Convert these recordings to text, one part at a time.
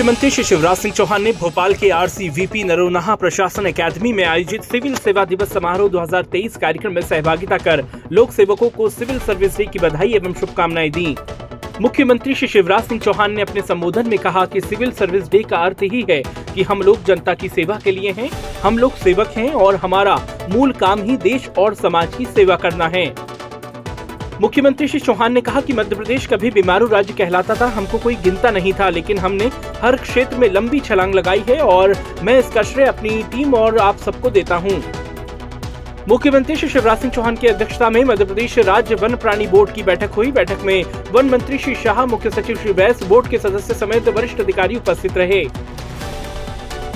मुख्यमंत्री श्री शिवराज सिंह चौहान ने भोपाल के आरसीवीपी नरोनाहा प्रशासन एकेडमी में आयोजित सिविल सेवा दिवस समारोह 2023 कार्यक्रम में सहभागिता कर लोक सेवकों को सिविल सर्विस डे की बधाई एवं शुभकामनाएँ दी। मुख्यमंत्री श्री शिवराज सिंह चौहान ने अपने संबोधन में कहा कि सिविल सर्विस डे का अर्थ ही है कि हम लोग जनता की सेवा के लिए हैं, हम लोग सेवक हैं और हमारा मूल काम ही देश और समाज की सेवा करना है। मुख्यमंत्री श्री चौहान ने कहा कि मध्य प्रदेश कभी बीमारू राज्य कहलाता था, हमको कोई गिनता नहीं था, लेकिन हमने हर क्षेत्र में लंबी छलांग लगाई है और मैं इसका श्रेय अपनी टीम और आप सबको देता हूँ। मुख्यमंत्री श्री शिवराज सिंह चौहान की अध्यक्षता में मध्य प्रदेश राज्य वन प्राणी बोर्ड की बैठक हुई। बैठक में वन मंत्री श्री शाह, मुख्य सचिव श्री बैस बोर्ड के सदस्य समेत वरिष्ठ अधिकारी उपस्थित रहे।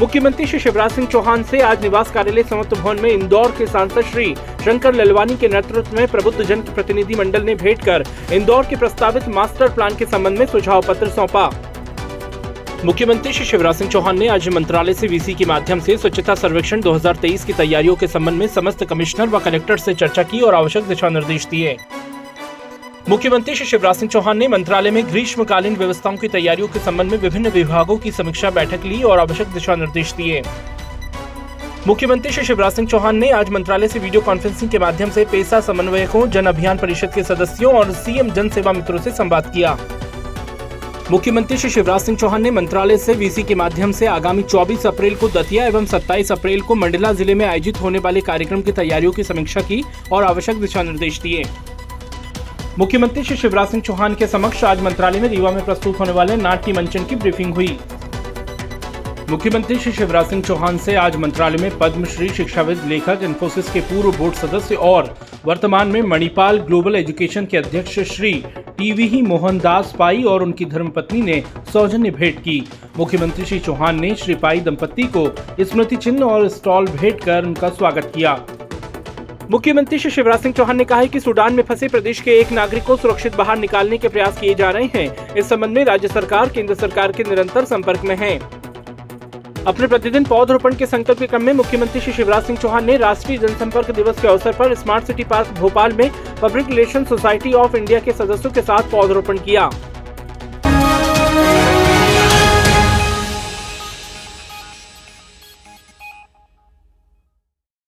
मुख्यमंत्री श्री शिवराज सिंह चौहान से आज निवास कार्यालय समत्व भवन में इंदौर के सांसद श्री शंकर ललवानी के नेतृत्व में प्रबुद्ध जन प्रतिनिधि मंडल ने भेंट कर इंदौर के प्रस्तावित मास्टर प्लान के संबंध में सुझाव पत्र सौंपा। मुख्यमंत्री श्री शिवराज सिंह चौहान ने आज मंत्रालय से वीसी के माध्यम से स्वच्छता सर्वेक्षण 2023 की तैयारियों के संबंध में समस्त कमिश्नर व कलेक्टर से चर्चा की और आवश्यक दिशा निर्देश दिए। मुख्यमंत्री श्री शिवराज सिंह चौहान ने मंत्रालय में ग्रीष्मकालीन व्यवस्थाओं की तैयारियों के संबंध में विभिन्न विभागों की समीक्षा बैठक ली और आवश्यक दिशा निर्देश दिए। मुख्यमंत्री श्री शिवराज सिंह चौहान ने आज मंत्रालय से वीडियो कॉन्फ्रेंसिंग के माध्यम से पेशा समन्वयकों, जन अभियान परिषद के सदस्यों और सीएम जन सेवा मित्रों से संवाद किया। मुख्यमंत्री श्री शिवराज सिंह चौहान ने मंत्रालय से वीसी के माध्यम से आगामी 24 अप्रैल को दतिया एवं 27 अप्रैल को मंडला ज़िले में आयोजित होने वाले कार्यक्रम की तैयारियों की समीक्षा की और आवश्यक दिशा निर्देश दिए। मुख्यमंत्री श्री शिवराज सिंह चौहान के समक्ष आज मंत्रालय में रीवा में प्रस्तुत होने वाले नाट्य मंचन की ब्रीफिंग हुई। मुख्यमंत्री श्री शिवराज सिंह चौहान से आज मंत्रालय में पद्मश्री शिक्षाविद, लेखक, इन्फोसिस के पूर्व बोर्ड सदस्य और वर्तमान में मणिपाल ग्लोबल एजुकेशन के अध्यक्ष श्री टीवी ही मोहनदास पाई और उनकी धर्मपत्नी ने सौजन्य भेंट की। मुख्यमंत्री श्री चौहान ने श्री पाई दंपत्ति को स्मृति चिन्ह और स्टॉल भेंट कर उनका स्वागत किया। मुख्यमंत्री श्री शिवराज सिंह चौहान ने कहा है कि सूडान में फंसे प्रदेश के एक नागरिक को सुरक्षित बाहर निकालने के प्रयास किए जा रहे हैं। इस संबंध में राज्य सरकार, केंद्र सरकार के निरंतर संपर्क में है। अपने प्रतिदिन पौधरोपण के संकल्प के क्रम में मुख्यमंत्री श्री शिवराज सिंह चौहान ने राष्ट्रीय जनसंपर्क दिवस के अवसर पर स्मार्ट सिटी पार्क भोपाल में public relation society of India के सदस्यों के साथ पौधरोपण किया।